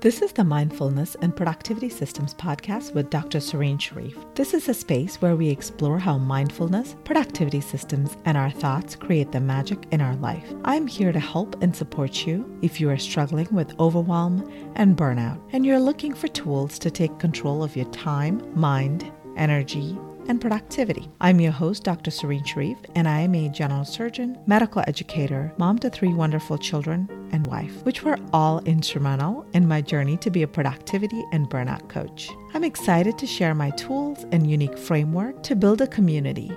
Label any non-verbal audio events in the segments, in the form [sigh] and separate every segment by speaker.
Speaker 1: This is the Mindfulness and Productivity Systems podcast with Dr. Serene Sharif. This is a space where we explore how mindfulness, productivity systems, and our thoughts create the magic in our life. I'm here to help and support you if you are struggling with overwhelm and burnout, and you're looking for tools to take control of your time, mind, energy, and productivity. I'm your host, Dr. Serene Sharif, and I am a general surgeon, medical educator, mom to three wonderful children, and wife, which were all instrumental in my journey to be a productivity and burnout coach. I'm excited to share my tools and unique framework to build a community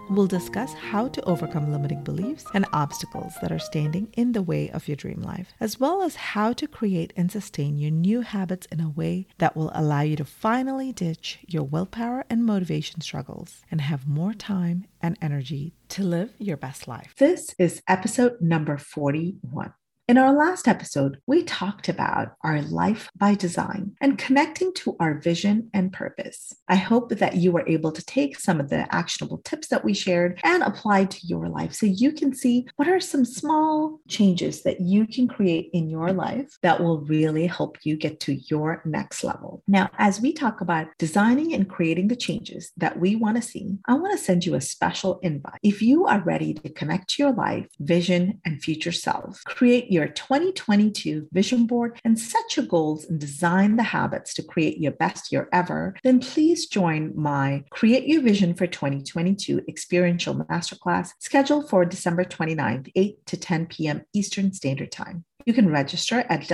Speaker 1: We'll discuss how to overcome limiting beliefs and obstacles that are standing in the way of your dream life, as well as how to create and sustain your new habits in a way that will allow you to finally ditch your willpower and motivation struggles and have more time and energy to live your best life. This is episode number 41. In our last episode, we talked about our life by design and connecting to our vision and purpose. I hope that you were able to take some of the actionable tips that we shared and apply to your life so you can see what are some small changes that you can create in your life that will really help you get to your next level. Now, as we talk about designing and creating the changes that we want to see, I want to send you a special invite. If you are ready to connect to your life, vision, and future self, create your 2022 vision board and set your goals and design the habits to create your best year ever, then please join my Create Your Vision for 2022 experiential masterclass scheduled for December 29th, 8 to 10 p.m. Eastern Standard Time. You can register at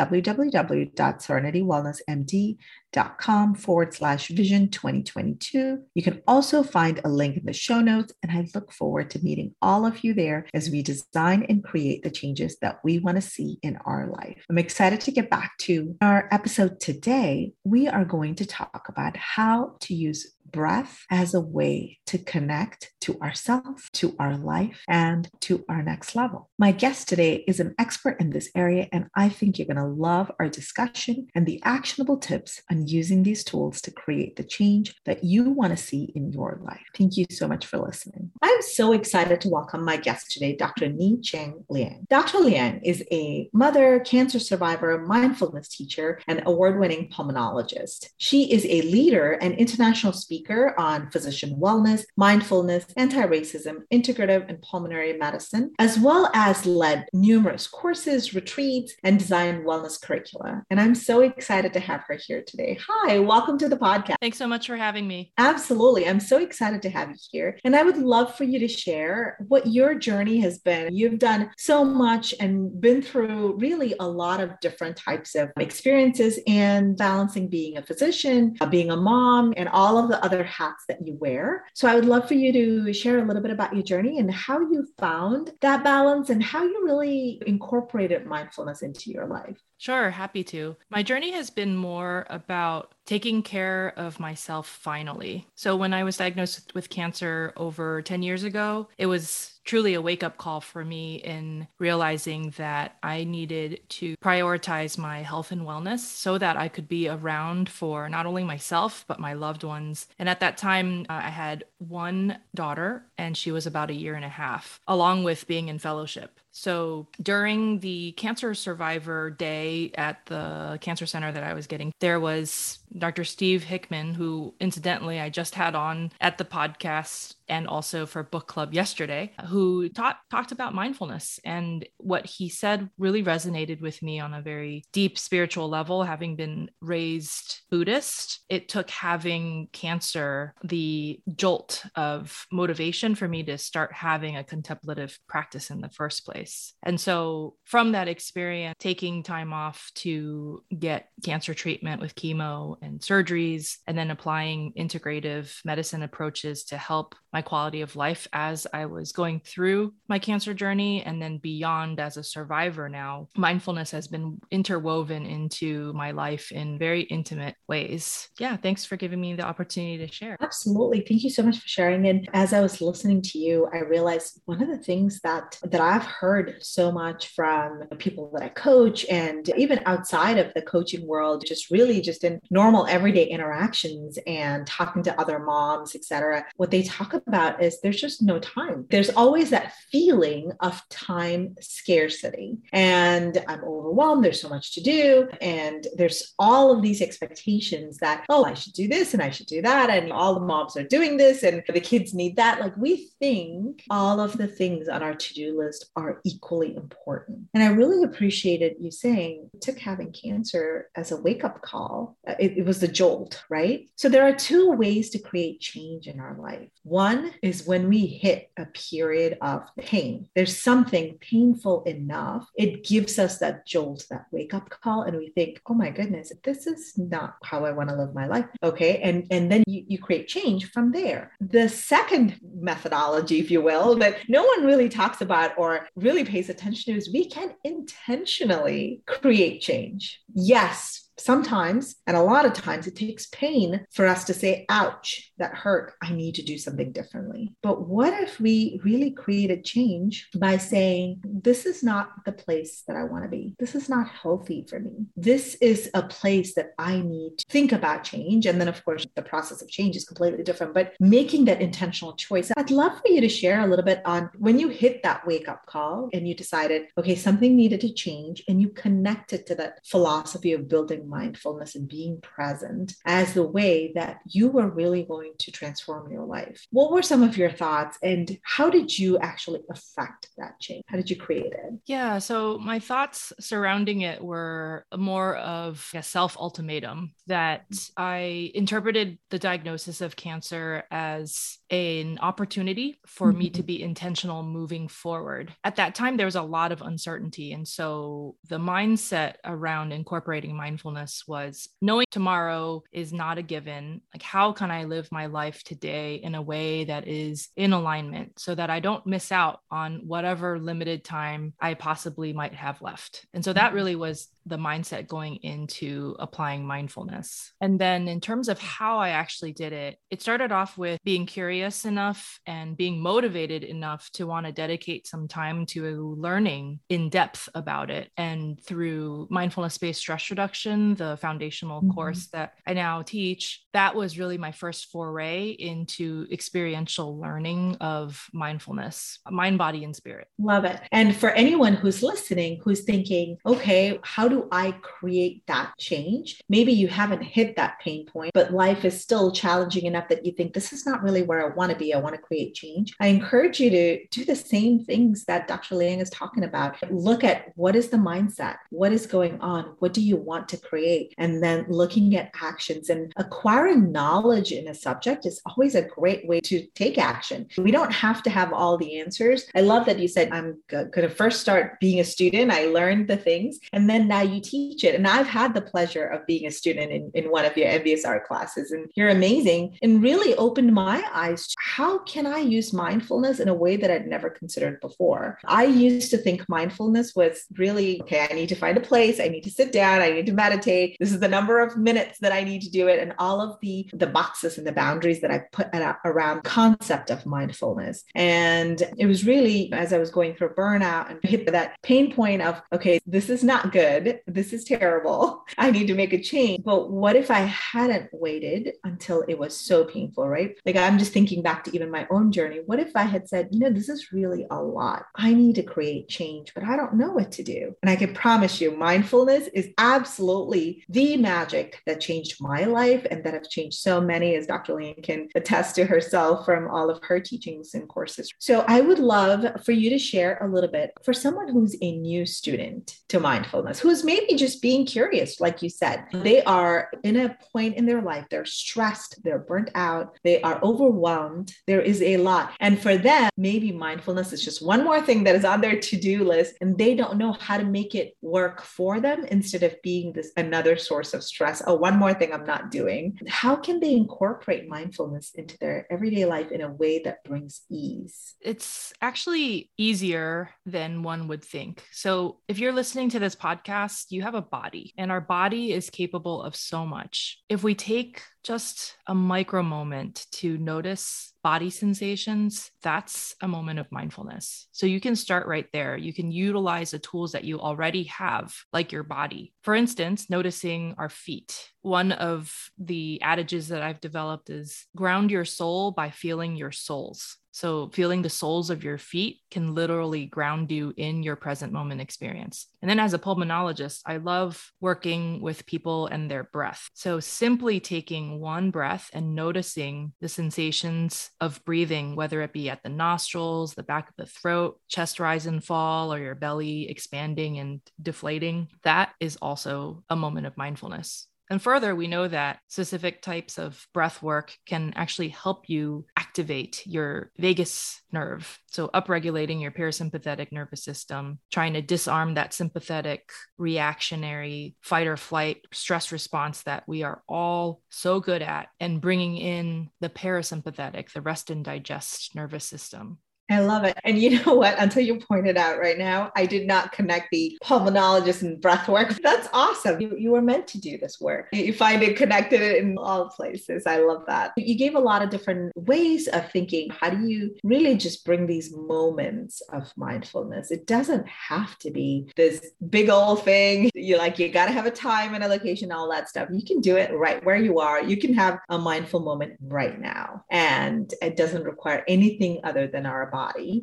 Speaker 1: www.serenitywellnessmd.com forward slash vision 2022. You can also find a link in the show notes, and I look forward to meeting all of you there as we design and create the changes that we want to see in our life. I'm excited to get back to our episode today. We are going to talk about how to use breath as a way to connect to ourselves, to our life, and to our next level. My guest today is an expert in this area, and I think you're going to love our discussion and the actionable tips on using these tools to create the change that you want to see in your life. Thank you so much for listening. I'm so excited to welcome my guest today, Dr. Ni Cheng Liang. Dr. Liang is a mother, cancer survivor, mindfulness teacher, and award winning pulmonologist. She is a leader and international speaker on physician wellness, mindfulness, anti racism, integrative and pulmonary medicine, as well as led numerous courses, retreats, and designed wellness curricula. And I'm so excited to have her here today. Hi, welcome to the podcast.
Speaker 2: Thanks so much for having me.
Speaker 1: Absolutely. I'm so excited to have you here. And I would love for you to share what your journey has been. You've done so much and been through really a lot of different types of experiences and balancing being a physician, uh, being a mom, and all of the other hats that you wear. So I would love for you to share a little bit about your journey and how you found that balance and how you really incorporated mindfulness into your life.
Speaker 2: Sure, happy to. My journey has been more about taking care of myself finally. So, when I was diagnosed with cancer over 10 years ago, it was truly a wake up call for me in realizing that I needed to prioritize my health and wellness so that I could be around for not only myself, but my loved ones. And at that time, uh, I had one daughter, and she was about a year and a half, along with being in fellowship. So during the cancer survivor day at the cancer center that I was getting, there was Dr. Steve Hickman, who incidentally I just had on at the podcast and also for book club yesterday, who taught talked about mindfulness. And what he said really resonated with me on a very deep spiritual level, having been raised Buddhist. It took having cancer the jolt of motivation for me to start having a contemplative practice in the first place. And so from that experience, taking time off to get cancer treatment with chemo and surgeries, and then applying integrative medicine approaches to help my quality of life as I was going through my cancer journey and then beyond as a survivor now. Mindfulness has been interwoven into my life in very intimate ways. Yeah, thanks for giving me the opportunity to share.
Speaker 1: Absolutely. Thank you so much for sharing. And as I was listening to you, I realized one of the things that that I've heard so much from people that I coach and even outside of the coaching world, just really just in normal everyday interactions and talking to other moms, etc. What they talk about is there's just no time. There's always that feeling of time scarcity. And I'm overwhelmed. There's so much to do. And there's all of these expectations that, oh, I should do this and I should do that. And all the moms are doing this and the kids need that. Like we think all of the things on our to do list are equally important. And I really appreciated you saying it took having cancer as a wake up call. It, it was the jolt, right? So there are two ways to create change in our life. One is when we hit a period of pain, there's something painful enough, it gives us that jolt, that wake up call, and we think, oh my goodness, this is not how I want to live my life. Okay. And, and then you, you create change from there. The second methodology, if you will, that no one really talks about or really pays attention to is we can intentionally create change. Yes, sometimes and a lot of times it takes pain for us to say ouch that hurt. I need to do something differently. But what if we really create a change by saying this is not the place that i want to be. This is not healthy for me. This is a place that i need to think about change. And then of course the process of change is completely different but making that intentional choice. I'd love for you to share a little bit on when you hit that wake up call and you decided okay something needed to change and you connected to that philosophy of building mindfulness and being present as the way that you were really going to transform your life. What were some of your thoughts and how did you actually affect that change? How did you create it?
Speaker 2: Yeah, so my thoughts surrounding it were more of a self ultimatum that I interpreted the diagnosis of cancer as an opportunity for mm-hmm. me to mm-hmm. be intentional moving forward. At that time, there was a lot of uncertainty. And so the mindset around incorporating mindfulness was knowing tomorrow is not a given. Like, how can I live my life today in a way that is in alignment so that I don't miss out on whatever limited time I possibly might have left? And so that mm-hmm. really was the mindset going into applying mindfulness. And then in terms of how I actually did it, it started off with being curious enough and being motivated enough to want to dedicate some time to learning in depth about it. And through mindfulness based stress reduction, the foundational mm-hmm. course that I now teach, that was really my first foray into experiential learning of mindfulness, mind, body, and spirit.
Speaker 1: Love it. And for anyone who's listening, who's thinking, okay, how do do I create that change? Maybe you haven't hit that pain point, but life is still challenging enough that you think this is not really where I want to be. I want to create change. I encourage you to do the same things that Dr. Liang is talking about. Look at what is the mindset? What is going on? What do you want to create? And then looking at actions and acquiring knowledge in a subject is always a great way to take action. We don't have to have all the answers. I love that you said, I'm going to first start being a student. I learned the things, and then now you teach it. And I've had the pleasure of being a student in, in one of your MBSR classes, and you're amazing and really opened my eyes to how can I use mindfulness in a way that I'd never considered before. I used to think mindfulness was really, okay, I need to find a place, I need to sit down, I need to meditate. This is the number of minutes that I need to do it, and all of the, the boxes and the boundaries that I put around concept of mindfulness. And it was really as I was going through burnout and hit that pain point of, okay, this is not good this is terrible. [laughs] I need to make a change. But what if I hadn't waited until it was so painful, right? Like I'm just thinking back to even my own journey. What if I had said, you know, this is really a lot. I need to create change, but I don't know what to do. And I can promise you, mindfulness is absolutely the magic that changed my life and that have changed so many, as Dr. Liang can attest to herself from all of her teachings and courses. So I would love for you to share a little bit for someone who's a new student to mindfulness, who's maybe just being curious, like you said. They are in a point in their life, they're stressed, they're burnt out, they are overwhelmed. There is a lot. And for them, maybe mindfulness is just one more thing that is on their to do list, and they don't know how to make it work for them instead of being this another source of stress. Oh, one more thing I'm not doing. How can they incorporate mindfulness into their everyday life in a way that brings ease?
Speaker 2: It's actually easier than one would think. So, if you're listening to this podcast, you have a body, and our body is capable of so much. If we take just a micro moment to notice body sensations, that's a moment of mindfulness. So you can start right there. You can utilize the tools that you already have, like your body. For instance, noticing our feet. One of the adages that I've developed is ground your soul by feeling your soles. So, feeling the soles of your feet can literally ground you in your present moment experience. And then, as a pulmonologist, I love working with people and their breath. So, simply taking one breath and noticing the sensations of breathing, whether it be at the nostrils, the back of the throat, chest rise and fall, or your belly expanding and deflating, that is also a moment of mindfulness. And further, we know that specific types of breath work can actually help you activate your vagus nerve. So, upregulating your parasympathetic nervous system, trying to disarm that sympathetic, reactionary fight or flight stress response that we are all so good at, and bringing in the parasympathetic, the rest and digest nervous system.
Speaker 1: I love it. And you [laughs] know what? Until you pointed out right now, I did not connect the pulmonologist and breath work. [laughs] That's awesome. You, you were meant to do this work. You find it connected in all places. I love that. You gave a lot of different ways of thinking. How do you really just bring these moments of mindfulness? It doesn't have to be this big old thing. [laughs] You're like, you got to have a time and a location, all that stuff. You can do it right where you are. You can have a mindful moment right now. And it doesn't require anything other than our body.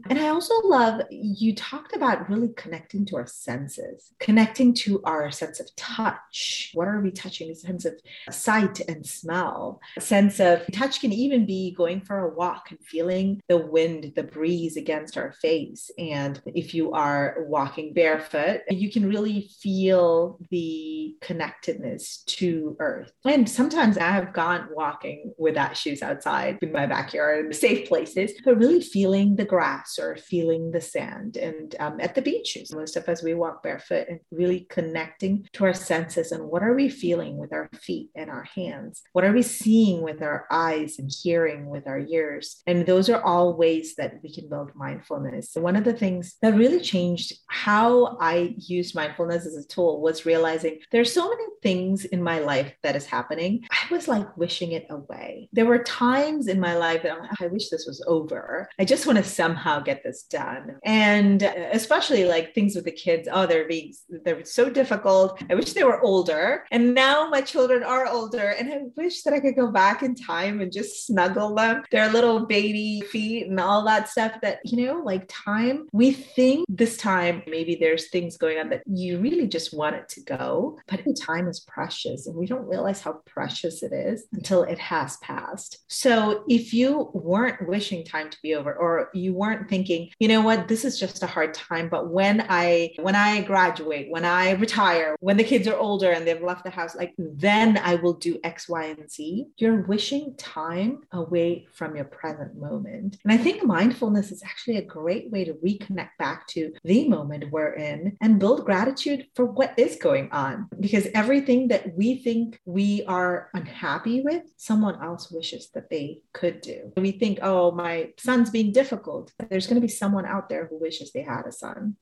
Speaker 1: And I also love you talked about really connecting to our senses, connecting to our sense of touch. What are we touching? A sense of sight and smell. A sense of touch can even be going for a walk and feeling the wind, the breeze against our face. And if you are walking barefoot, you can really feel the connectedness to earth. And sometimes I have gone walking without shoes outside in my backyard, safe places, but really feeling the the grass or feeling the sand. And um, at the beaches, most of us, we walk barefoot and really connecting to our senses and what are we feeling with our feet and our hands? What are we seeing with our eyes and hearing with our ears? And those are all ways that we can build mindfulness. So one of the things that really changed how I used mindfulness as a tool was realizing there's so many things in my life that is happening. I was like wishing it away. There were times in my life that like, I wish this was over. I just want to somehow get this done. And especially like things with the kids, oh, they're being, they're so difficult. I wish they were older. And now my children are older. And I wish that I could go back in time and just snuggle them, their little baby feet and all that stuff that, you know, like time, we think this time maybe there's things going on that you really just want it to go, but time is precious and we don't realize how precious it is until it has passed. So if you weren't wishing time to be over or you you weren't thinking, you know what, this is just a hard time. But when I when I graduate, when I retire, when the kids are older and they've left the house, like then I will do X, Y, and Z. You're wishing time away from your present moment. And I think mindfulness is actually a great way to reconnect back to the moment we're in and build gratitude for what is going on. Because everything that we think we are unhappy with, someone else wishes that they could do. We think, oh, my son's being difficult there's going to be someone out there who wishes they had a son.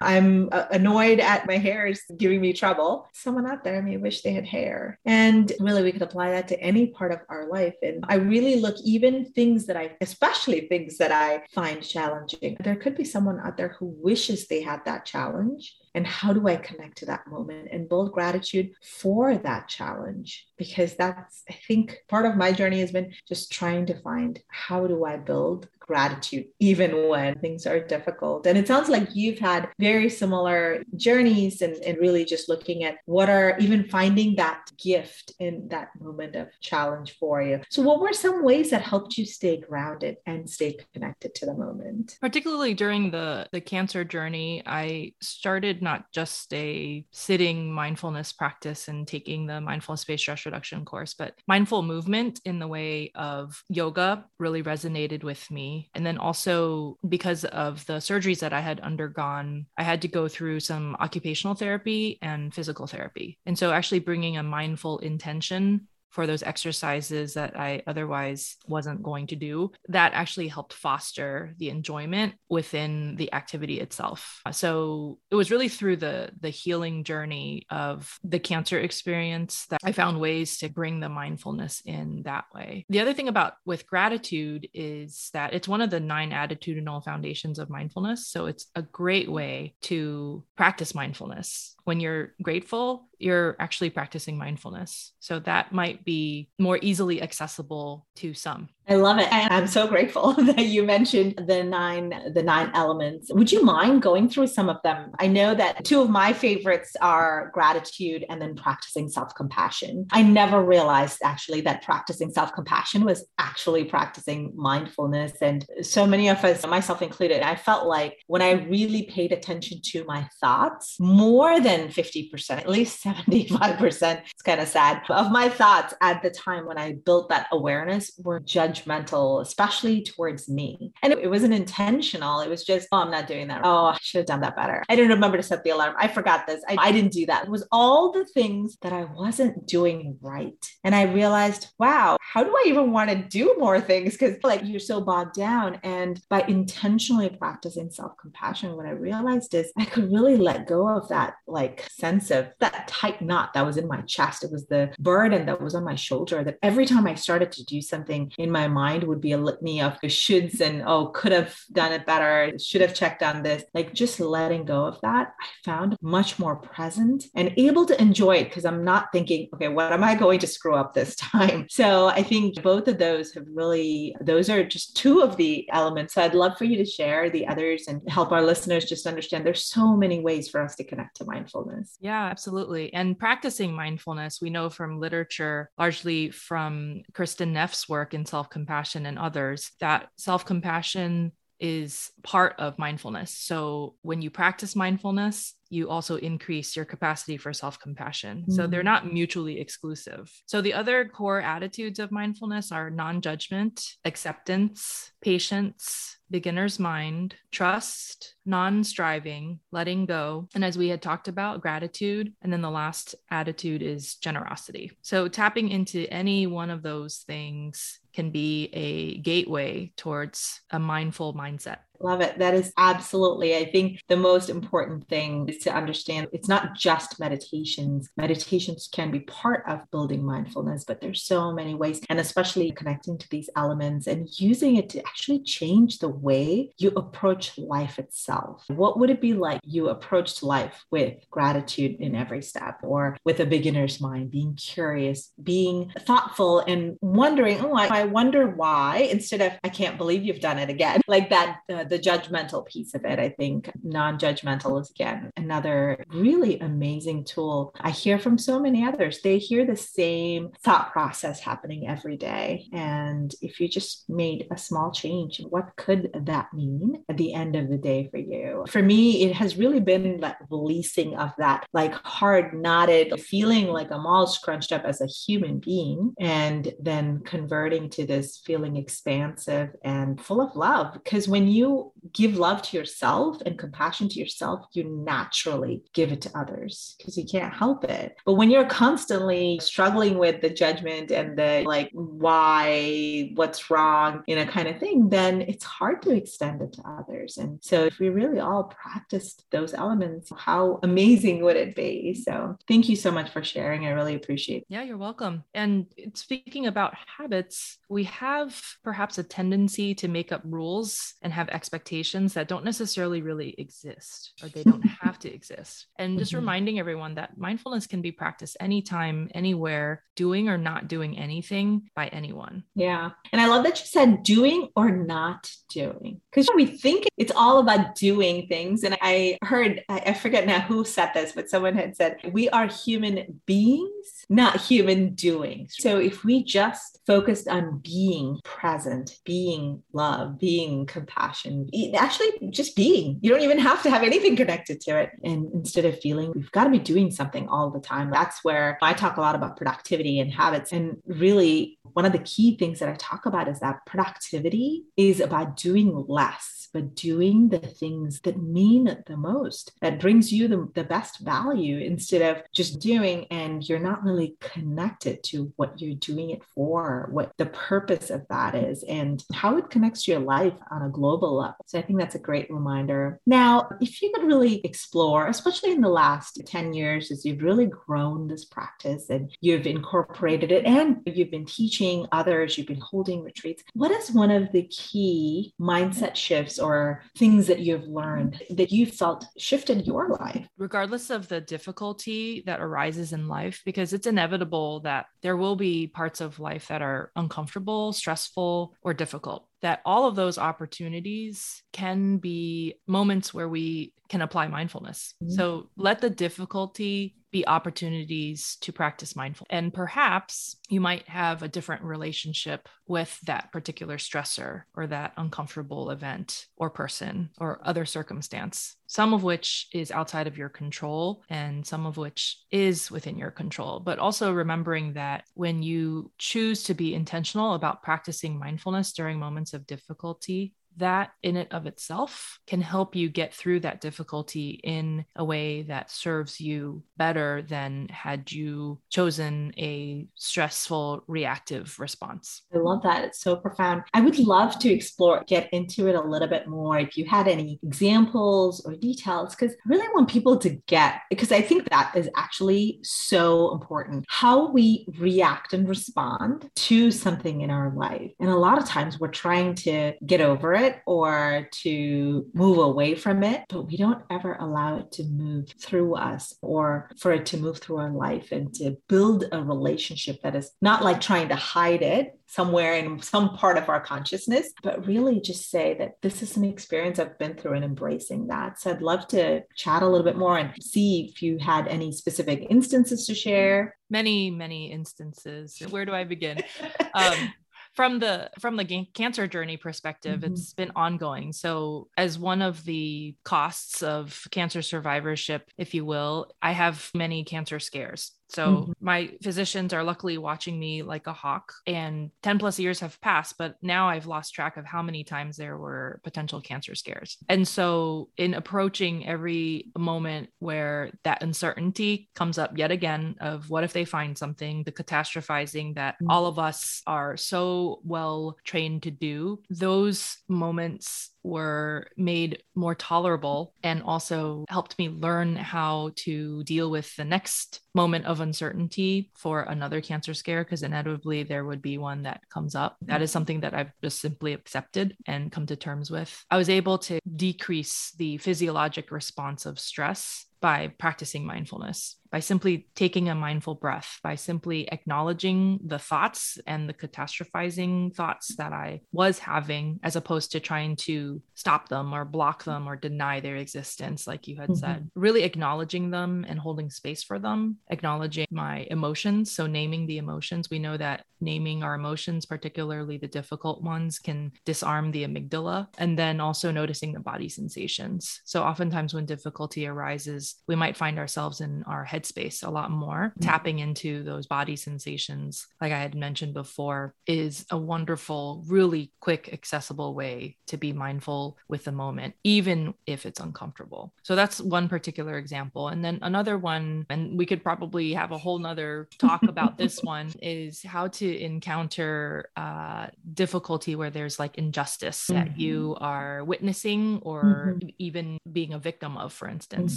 Speaker 1: I'm uh, annoyed at my hair is giving me trouble. Someone out there may wish they had hair. And really, we could apply that to any part of our life. And I really look, even things that I, especially things that I find challenging, there could be someone out there who wishes they had that challenge and how do I connect to that moment and build gratitude for that challenge? Because that's, I think, part of my journey has been just trying to find how do I build gratitude even when things are difficult. And it sounds like you've had very similar journeys and, and really just looking at what are even finding that gift in that moment of challenge for you. So, what were some ways that helped you stay grounded and stay connected to the moment?
Speaker 2: Particularly during the, the cancer journey, I started not just a sitting mindfulness practice and taking the mindfulness based stress reduction course, but mindful movement in the way of yoga really resonated with me. And then also because of the surgeries that I had undergone, I had to go through some occupational therapy and physical therapy. And so actually bringing a mindful intention for those exercises that I otherwise wasn't going to do, that actually helped foster the enjoyment within the activity itself. Uh, so it was really through the the healing journey of the cancer experience that I found ways to bring the mindfulness in that way. The other thing about with gratitude is that it's one of the nine attitudinal foundations of mindfulness. So it's a great way to practice mindfulness when you're grateful, you're actually practicing mindfulness. So that might be more easily accessible to some.
Speaker 1: I love it. And I'm so grateful [laughs] that you mentioned the nine the nine elements. Would you mind going through some of them? I know that two of my favorites are gratitude and then practicing self-compassion. I never realized actually that practicing self-compassion was actually practicing mindfulness and so many of us myself included I felt like when I really paid attention to my thoughts more than 50%, at least 75%, it's kind of sad, of my thoughts at the time when I built that awareness were judged judgmental, especially towards me. And it, wasn't intentional. It was just, oh, I'm not doing that. Oh, I should have done that better. I didn't remember to set the alarm. I forgot this. I, I didn't do that. It was all the things that I wasn't doing right. And I realized, wow, how do I even want to do more things? Because like you're so bogged down. And by intentionally practicing self compassion, what I realized is I could really let go of that like sense of that tight knot that was in my chest. It was the burden that was on my shoulder that every time I started to do something in my mind would be a litany of shoulds and oh could have done it better should have checked on this. Like just letting go of that i found much more present and able to enjoy it because i'm not thinking okay what am i going to screw up this [laughs] time? So i think both of those have really those are just two of the elements. So i'd love for you to share the others and help our listeners just understand there's so many ways for us to connect to mindfulness.
Speaker 2: Yeah absolutely. And practicing mindfulness we know from literature largely from kristin neff's work in self compassion and others, that self compassion is part of mindfulness. So when you practice mindfulness, you also increase your capacity for self compassion. Mm-hmm. So they're mm-hmm. not mutually exclusive. So the other core attitudes of mindfulness are non judgment, acceptance, patience, beginner's mind, trust, non striving, letting go. And as we had talked about, gratitude. And then the last attitude is generosity. So tapping into any one of those things can be a gateway towards a mindful mindset.
Speaker 1: Love it. That is absolutely, I think, the most important thing is to understand it's not just meditations. Meditations can be part of building mindfulness, but there's so many ways, and especially connecting to these elements and using it to actually change the way you approach life itself. What would it be like you approached life with gratitude in every step or with a beginner's mind, being curious, being thoughtful, and wondering, oh, I, I wonder why, instead of, I can't believe you've done it again, [laughs] like that. Uh, the judgmental piece of it. I think non judgmental is again another really amazing tool. I hear from so many others, they hear the same thought process happening every day. And if you just made a small change, what could that mean at the end of the day for you? For me, it has really been that releasing of that like hard knotted feeling like I'm all scrunched up as a human being and then converting to this feeling expansive and full of love. Because when you give love to yourself and compassion to yourself, you naturally give it to others because you can't help it. But when you're constantly struggling with the judgment and the like, why, what's wrong, you know, kind of thing, then it's hard to extend it to others. And so if we really all practiced those elements, how amazing would it be? So thank you so much for sharing. I really appreciate it.
Speaker 2: Yeah, you're welcome. And speaking about habits, we have perhaps a tendency to make up rules and have expectations that don't necessarily really exist or they don't [laughs] have to exist. And just mm-hmm. reminding everyone that mindfulness can be practiced anytime, anywhere, doing or not doing anything by anyone.
Speaker 1: Yeah. And I love that you said doing or not doing because we think it's all about doing things. And I heard, I forget now who said this, but someone had said, we are human beings, not human doings. So if we just focused on being present, being love, being compassion, actually just being. You don't even have to have anything connected to it. And instead of feeling we've got to be doing something all the time, that's where I talk a lot about productivity and habits. And really, one of the key things that I talk about is that productivity is about doing less but doing the things that mean it the most, that brings you the, the best value instead of just doing and you're not really connected to what you're doing it for, what the purpose of that is, and how it connects to your life on a global level. So I think that's a great reminder. Now, if you could really explore, especially in the last 10 years, as you've really grown this practice and you've incorporated it and you've been teaching others, you've been holding retreats, what is one of the key mindset shifts or things that you've learned that you felt shifted your life?
Speaker 2: Regardless of the difficulty that arises in life, because it's inevitable that there will be parts of life that are uncomfortable, stressful, or difficult that all of those opportunities can be moments where we can apply mindfulness. Mm-hmm. So let the difficulty be opportunities to practice mindful. And perhaps you might have a different relationship with that particular stressor or that uncomfortable event or person or other circumstance, some of which is outside of your control and some of which is within your control. But also remembering that when you choose to be intentional about practicing mindfulness during moments of difficulty, that in and of itself can help you get through that difficulty in a way that serves you better than had you chosen a stressful reactive response.
Speaker 1: I love that. It's so profound. I would love to explore, get into it a little bit more if you had any examples or details, because I really want people to get, because I think that is actually so important how we react and respond to something in our life. And a lot of times we're trying to get over it it or to move away from it, but we don't ever allow it to move through us or for it to move through our life and to build a relationship that is not like trying to hide it somewhere in some part of our consciousness, but really just say that this is an experience I've been through and embracing that. So I'd love to chat a little bit more and see if you had any specific instances to share.
Speaker 2: Many, many instances. Where do I begin? [laughs] Um, from the from the cancer journey perspective mm-hmm. it's been ongoing so as one of the costs of cancer survivorship if you will i have many cancer scares so mm-hmm. my physicians are luckily watching me like a hawk and 10 plus years have passed, but now I've lost track of how many times there were potential cancer scares. And so in approaching every moment where that uncertainty comes up yet again of what if they find something, the catastrophizing that mm-hmm. all of us are so well trained to do, those moments were made more tolerable and also helped me learn how to deal with the next moment of uncertainty for another cancer scare because inevitably there would be one that comes up. That is something that I've just simply accepted and come to terms with. I was able to decrease the physiologic response of stress by practicing mindfulness by simply taking a mindful breath, by simply acknowledging the thoughts and the catastrophizing thoughts that I was having, as opposed to trying to stop them or block them or deny their existence, like you had mm-hmm. said. Really acknowledging them and holding space for them, acknowledging my emotions. So, naming the emotions. We know that naming our emotions, particularly the difficult ones, can disarm the amygdala. And then also noticing the body sensations. So, oftentimes when difficulty arises, we might find ourselves in our head headspace a lot more. Mm-hmm. Tapping into those body sensations, like I had mentioned before, is a wonderful, really quick, accessible way to be mindful with the moment, even if it's uncomfortable. So that's one particular example. And then another one, and we could probably have a whole nother talk about this [laughs] one, is how to encounter uh, difficulty where there's like injustice mm-hmm. that you are witnessing or mm-hmm. even being a victim of, for instance.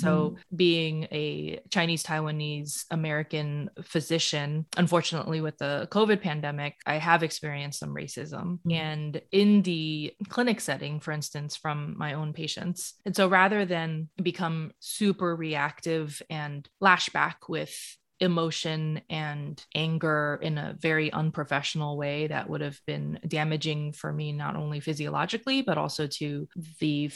Speaker 2: So mm-hmm. being a Chinese Taiwanese American physician. Unfortunately, with the COVID pandemic, I have experienced some racism. Mm-hmm. And in the clinic setting, for instance, from my own patients. And so rather than become super reactive and lash back with emotion and anger in a very unprofessional way that would have been damaging for me, not only physiologically, but also to the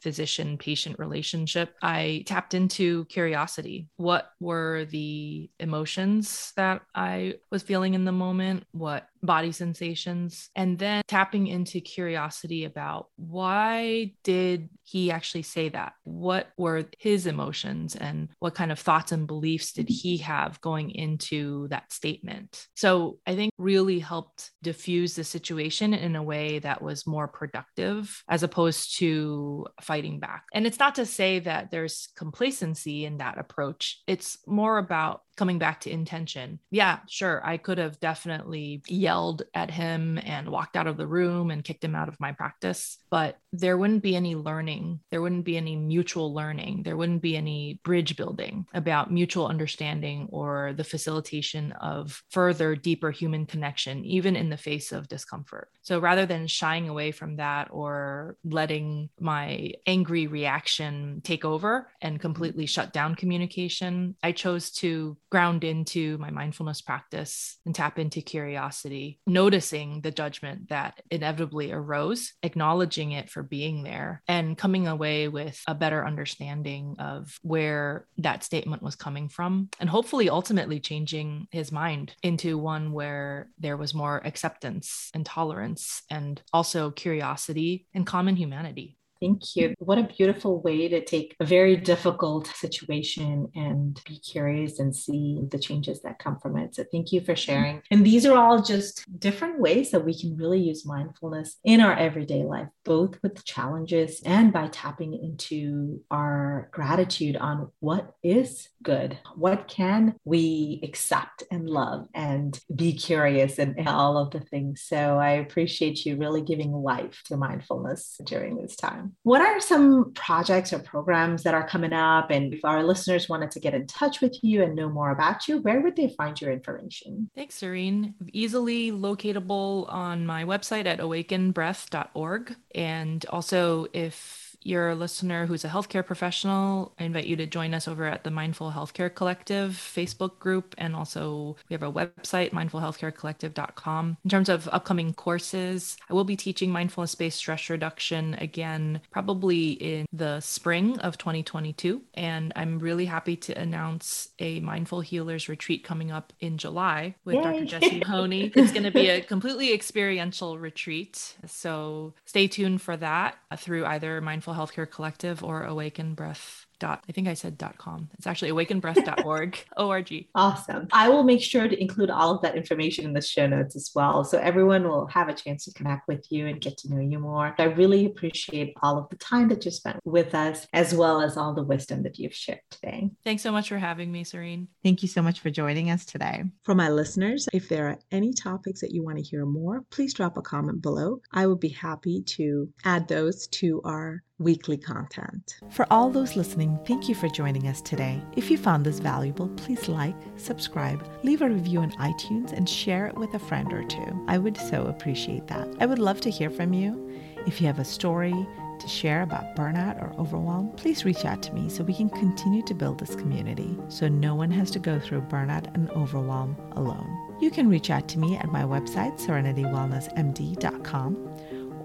Speaker 2: physician patient relationship, I tapped into curiosity. What were the emotions that I was feeling in the moment? What body sensations? And then tapping into curiosity about why did he actually say that? What were his emotions and what kind of thoughts and beliefs did he have going into that statement? So I think really helped diffuse the situation in a way that was more productive as opposed to fighting back. And it's not to say that there's complacency in that approach, it's more about coming back to intention. Yeah, sure. I could have definitely yelled at him and walked out of the room and kicked him out of my practice, but there wouldn't be any learning. There wouldn't be any mutual learning. There wouldn't be any bridge building about mutual understanding or the facilitation of further, deeper human connection, even in the face of discomfort. So rather than shying away from that or letting my angry reaction take over and completely mm-hmm. shut down communication, I chose to ground into my mindfulness practice and tap into curiosity, noticing the judgment that inevitably arose, acknowledging it for being there, and coming away with a better understanding of where that statement was coming from, and hopefully ultimately changing his mind into one where there was more acceptance and tolerance and also curiosity and common humanity.
Speaker 1: Thank you. What a beautiful way to take a very difficult situation and be curious and see the changes that come from it. So, thank you for sharing. And these are all just different ways that we can really use mindfulness in our everyday life, both with challenges and by tapping into our gratitude on what is good, what can we accept and love, and be curious and all of the things. So, I appreciate you really giving life to mindfulness during this time. What are some projects or programs that are coming up? And if our listeners wanted to get in touch with you and know more about you, where would they find your information?
Speaker 2: Thanks, Serene. Easily locatable on my website at awakenbreath.org. And also, if you're a listener who's a healthcare professional, I invite you to join us over at the Mindful Healthcare Collective Facebook group. And also, we have a website, mindfulhealthcarecollective.com. In terms of upcoming courses, I will be teaching mindfulness based stress reduction again, probably in the spring of 2022. And I'm really happy to announce a Mindful Healers retreat coming up in July with Yay. Dr. Jesse Mahoney. [laughs] It's going to be a completely experiential retreat. So stay tuned for that through either Mindful Healthcare Collective or Awaken Breath dot i think i said dot com. It's actually awakenbreath.org org. [laughs]
Speaker 1: Awesome. I will make sure to include all of that information in the show notes as well so everyone will have a chance to connect with you and get to know you more. I really appreciate all of the time that you spent with us as well as all the wisdom that you've shared today.
Speaker 2: Thanks so much for having me serene.
Speaker 1: Thank you so much for joining us today. For my listeners if there are any topics that you want to hear more please drop a comment below. I would be happy to add those to our weekly content. For all those listening, thank you for joining us today. If you found this valuable, please like, subscribe, leave a review on iTunes, and share it with a friend or two. I would so appreciate that. I would love to hear from you. If you have a story, to share about burnout or overwhelm, please reach out to me so we can continue to build this community so no one has to go through burnout and overwhelm alone. You can reach out to me at my website, serenitywellnessmd.com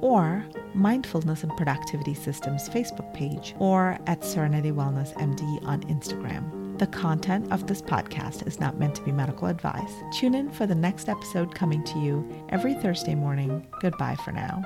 Speaker 1: or Mindfulness and Productivity Systems Facebook page, or at Serenity Wellness MD on Instagram. The content of this podcast is not meant to be medical advice. Tune in for the next episode coming to you every Thursday morning. Goodbye for now.